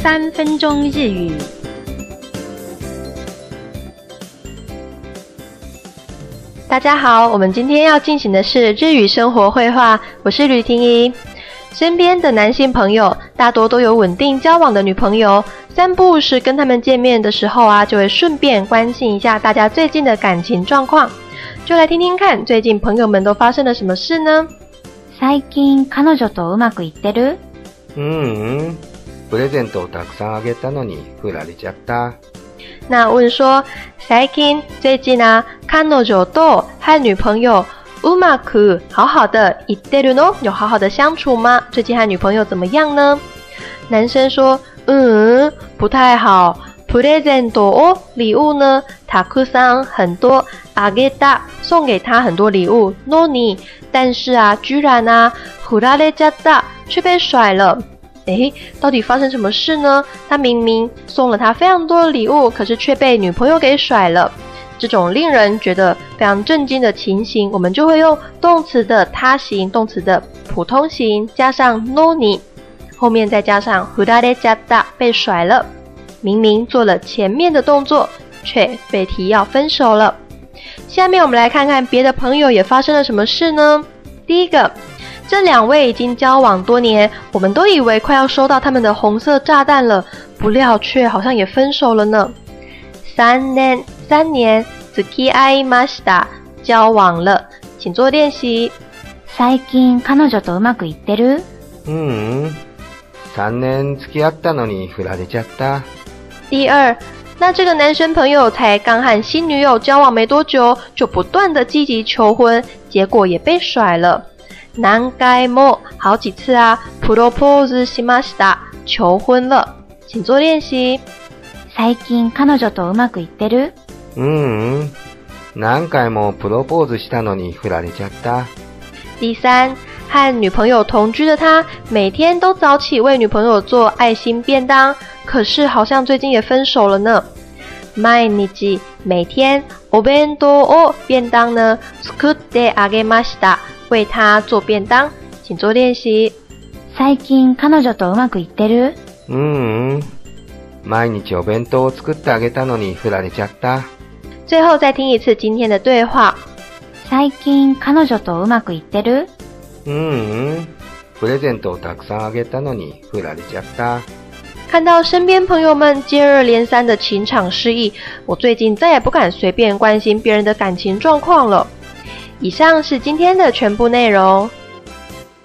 三分钟日语。大家好，我们今天要进行的是日语生活绘画，我是吕婷怡。身边的男性朋友大多都有稳定交往的女朋友，三不五时跟他们见面的时候啊，就会顺便关心一下大家最近的感情状况。就来听听看，最近朋友们都发生了什么事呢？最近彼女とうまくいってる？嗯， プレゼントをたくさんあげたのに振られちゃった。那问说，最近最近啊，彼女と和女朋友うまく好好的いってるの？有好好的相处吗？最近和女朋友怎么样呢？男生说，嗯，不太好。プレゼント哦，礼物呢？たくさん很多，あげた送给他很多礼物。のに，但是啊，居然啊，振られちゃった却被甩了。 诶，到底发生什么事呢？他明明送了他非常多的礼物，可是却被女朋友给甩了。这种令人觉得非常震惊的情形，我们就会用动词的他形、动词的普通形加上のに，后面再加上振られちゃった被甩了。明明做了前面的动作，却被提要分手了。下面我们来看看别的朋友也发生了什么事呢？第一个， 这两位已经交往多年，我们都以为快要收到他们的红色炸弹了，不料却好像也分手了呢。三年，三年，付き合いました，交往了，请做练习。最近彼女とうまくいってる？嗯，三年付き合ったのに振られちゃった。第二，那这个男生朋友才刚和新女友交往没多久，就不断的积极求婚，结果也被甩了。 难该莫好几次啊，propose しました，求婚了，请做练习。最近彼女とうまくいってる？嗯，何回もプロポーズしたのに振られちゃった。第三。和女朋友同居的他，每天都早起为女朋友做爱心便当，可是好像最近也分手了呢。毎日每天お弁当を便当呢作ってあげました， 为他做便当，请做练习。最近彼女とうまくいってる？うん、毎日お弁当を作ってあげたのに振られちゃった。最后再听一次今天的对话。最近彼女とうまくいってる？嗯，プレゼントをたくさんあげたのに振られちゃった。看到身边朋友们接二连三的情场失意，我最近再也不敢随便关心别人的感情状况了。 以上是今天的全部内容。